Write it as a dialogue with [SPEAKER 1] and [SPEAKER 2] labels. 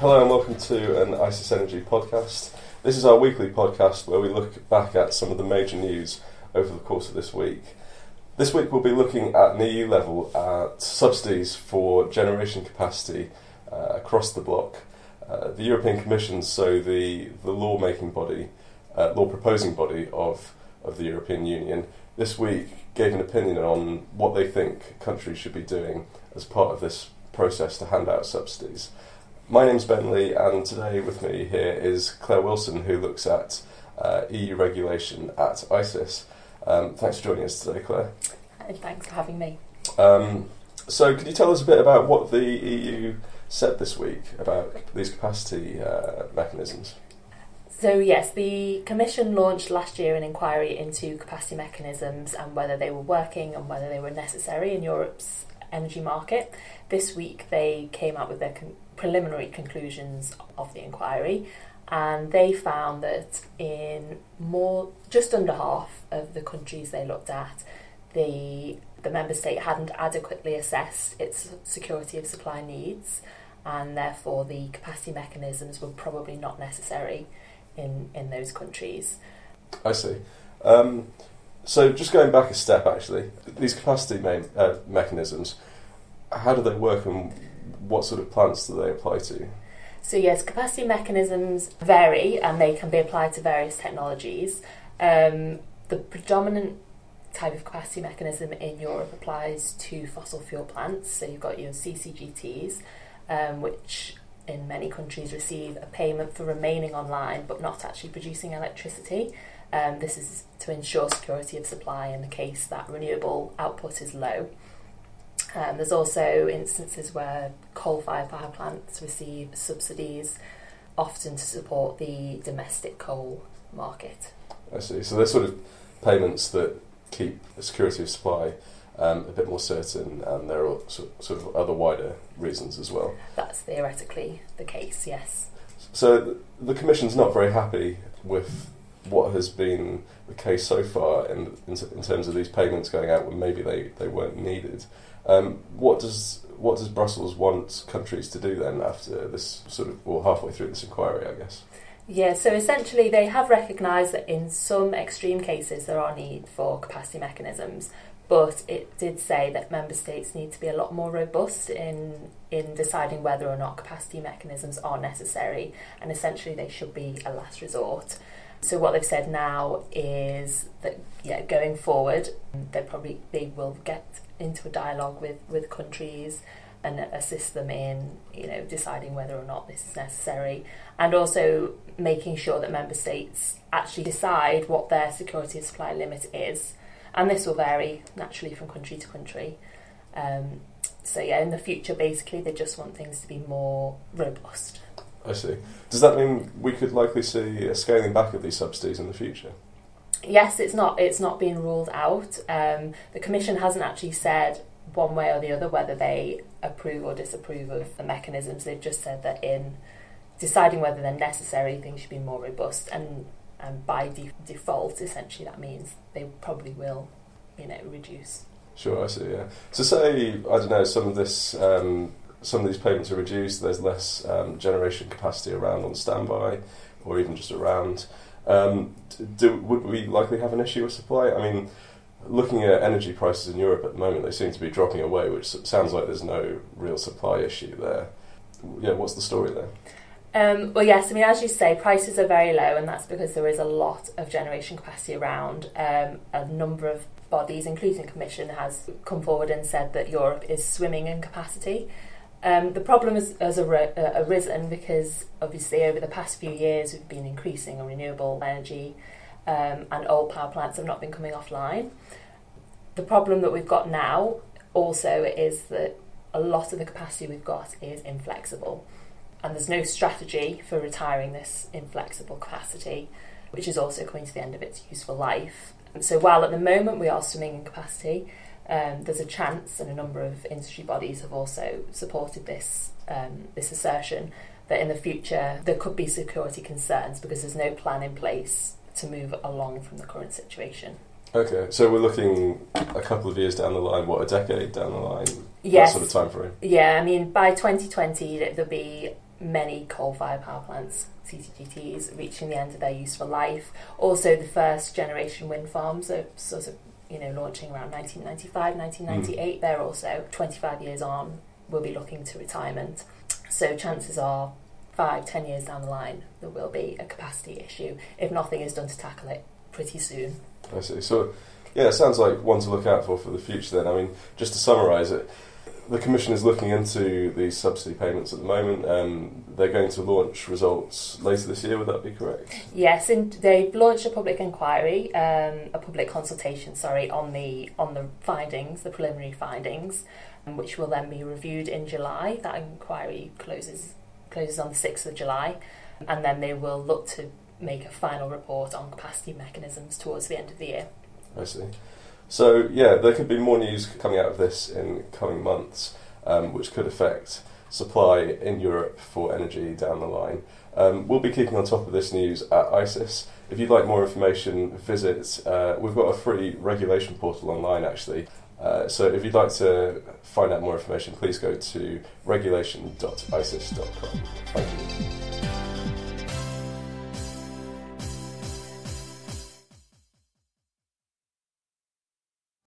[SPEAKER 1] Hello and welcome to an ICIS Energy podcast. This is our weekly podcast where we look back at some of the major news over the course of this week. This week we'll be looking at an EU level at subsidies for generation capacity uh, across the bloc. Uh, the European Commission, so the, the law making body, uh, law proposing body of, of the European Union, this week gave an opinion on what they think countries should be doing as part of this process to hand out subsidies. My name's Ben Lee, and today with me here is Claire Wilson, who looks at uh, EU regulation at ICIS. Um, thanks for joining us today, Claire.
[SPEAKER 2] Thanks for having me.
[SPEAKER 1] Um, so, could you tell us a bit about what the EU said this week about these capacity uh, mechanisms?
[SPEAKER 2] So, yes, the Commission launched last year an inquiry into capacity mechanisms and whether they were working and whether they were necessary in Europe's energy market. This week they came out with their con- preliminary conclusions of the inquiry and they found that in more just under half of the countries they looked at the the member state hadn't adequately assessed its security of supply needs and therefore the capacity mechanisms were probably not necessary in, in those countries.
[SPEAKER 1] I see. Um, so, just going back a step, actually, these capacity me- uh, mechanisms, how do they work and what sort of plants do they apply to?
[SPEAKER 2] So, yes, capacity mechanisms vary and they can be applied to various technologies. Um, the predominant type of capacity mechanism in Europe applies to fossil fuel plants. So, you've got your CCGTs, um, which in many countries receive a payment for remaining online but not actually producing electricity. Um, this is to ensure security of supply in the case that renewable output is low. Um, there's also instances where coal fired power plants receive subsidies, often to support the domestic coal market.
[SPEAKER 1] I see. So, they're sort of payments that keep the security of supply um, a bit more certain, and there are sort of other wider reasons as well.
[SPEAKER 2] That's theoretically the case, yes.
[SPEAKER 1] So the Commission's not very happy with what has been the case so far in, in, in terms of these payments going out when maybe they, they weren't needed. Um, what does what does Brussels want countries to do then after this sort of well halfway through this inquiry, I guess?
[SPEAKER 2] Yeah, so essentially they have recognised that in some extreme cases there are need for capacity mechanisms, but it did say that member states need to be a lot more robust in in deciding whether or not capacity mechanisms are necessary, and essentially they should be a last resort. So what they've said now is that yeah, going forward, they probably they will get into a dialogue with with countries and assist them in you know deciding whether or not this is necessary, and also making sure that member states actually decide what their security of supply limit is and this will vary naturally from country to country. Um, so yeah, in the future, basically, they just want things to be more robust.
[SPEAKER 1] I see. Does that mean we could likely see a scaling back of these subsidies in the future?
[SPEAKER 2] Yes, it's not. It's not being ruled out. Um, the Commission hasn't actually said one way or the other whether they approve or disapprove of the mechanisms. They've just said that in deciding whether they're necessary, things should be more robust, and and by de- default, essentially, that means they probably will, you know, reduce.
[SPEAKER 1] Sure, I see. Yeah. So say I don't know some of this, um, some of these payments are reduced. There's less um, generation capacity around on standby, or even just around. Um, do, would we likely have an issue with supply? I mean, looking at energy prices in Europe at the moment, they seem to be dropping away, which sounds like there's no real supply issue there. Yeah, what's the story there?
[SPEAKER 2] Um, well, yes, I mean, as you say, prices are very low, and that's because there is a lot of generation capacity around. Um, a number of bodies, including Commission, has come forward and said that Europe is swimming in capacity. Um, the problem has, has ar- uh, arisen because, obviously, over the past few years, we've been increasing our renewable energy, um, and old power plants have not been coming offline. The problem that we've got now also is that a lot of the capacity we've got is inflexible and there's no strategy for retiring this inflexible capacity, which is also coming to the end of its useful life. And so, while at the moment we are swimming in capacity, um, there's a chance, and a number of industry bodies have also supported this um, this assertion that in the future there could be security concerns because there's no plan in place to move along from the current situation.
[SPEAKER 1] Okay, so we're looking a couple of years down the line, what a decade down the line,
[SPEAKER 2] yes.
[SPEAKER 1] sort of time frame.
[SPEAKER 2] Yeah, I mean by 2020 there'll be many coal-fired power plants, CCGTs, reaching the end of their useful life. Also, the first generation wind farms are sort of you know launching around 1995, 1998. Mm. They're also 25 years on. Will be looking to retirement. So chances are five, ten years down the line, there will be a capacity issue if nothing is done to tackle it pretty soon.
[SPEAKER 1] I see. So, yeah, it sounds like one to look out for for the future then. I mean, just to summarise it, the Commission is looking into these subsidy payments at the moment. Um, they're going to launch results later this year, would that be correct?
[SPEAKER 2] Yes, and they've launched a public inquiry, um, a public consultation, sorry, on the on the findings, the preliminary findings, um, which will then be reviewed in July. That inquiry closes closes on the 6th of July, and then they will look to make a final report on capacity mechanisms towards the end of the year.
[SPEAKER 1] I see. So, yeah, there could be more news coming out of this in coming months, um, which could affect supply in Europe for energy down the line. Um, we'll be keeping on top of this news at ICIS. If you'd like more information, visit. Uh, we've got a free regulation portal online actually. Uh, so if you'd like to find out more information, please go to regulation.icis.com. Thank you.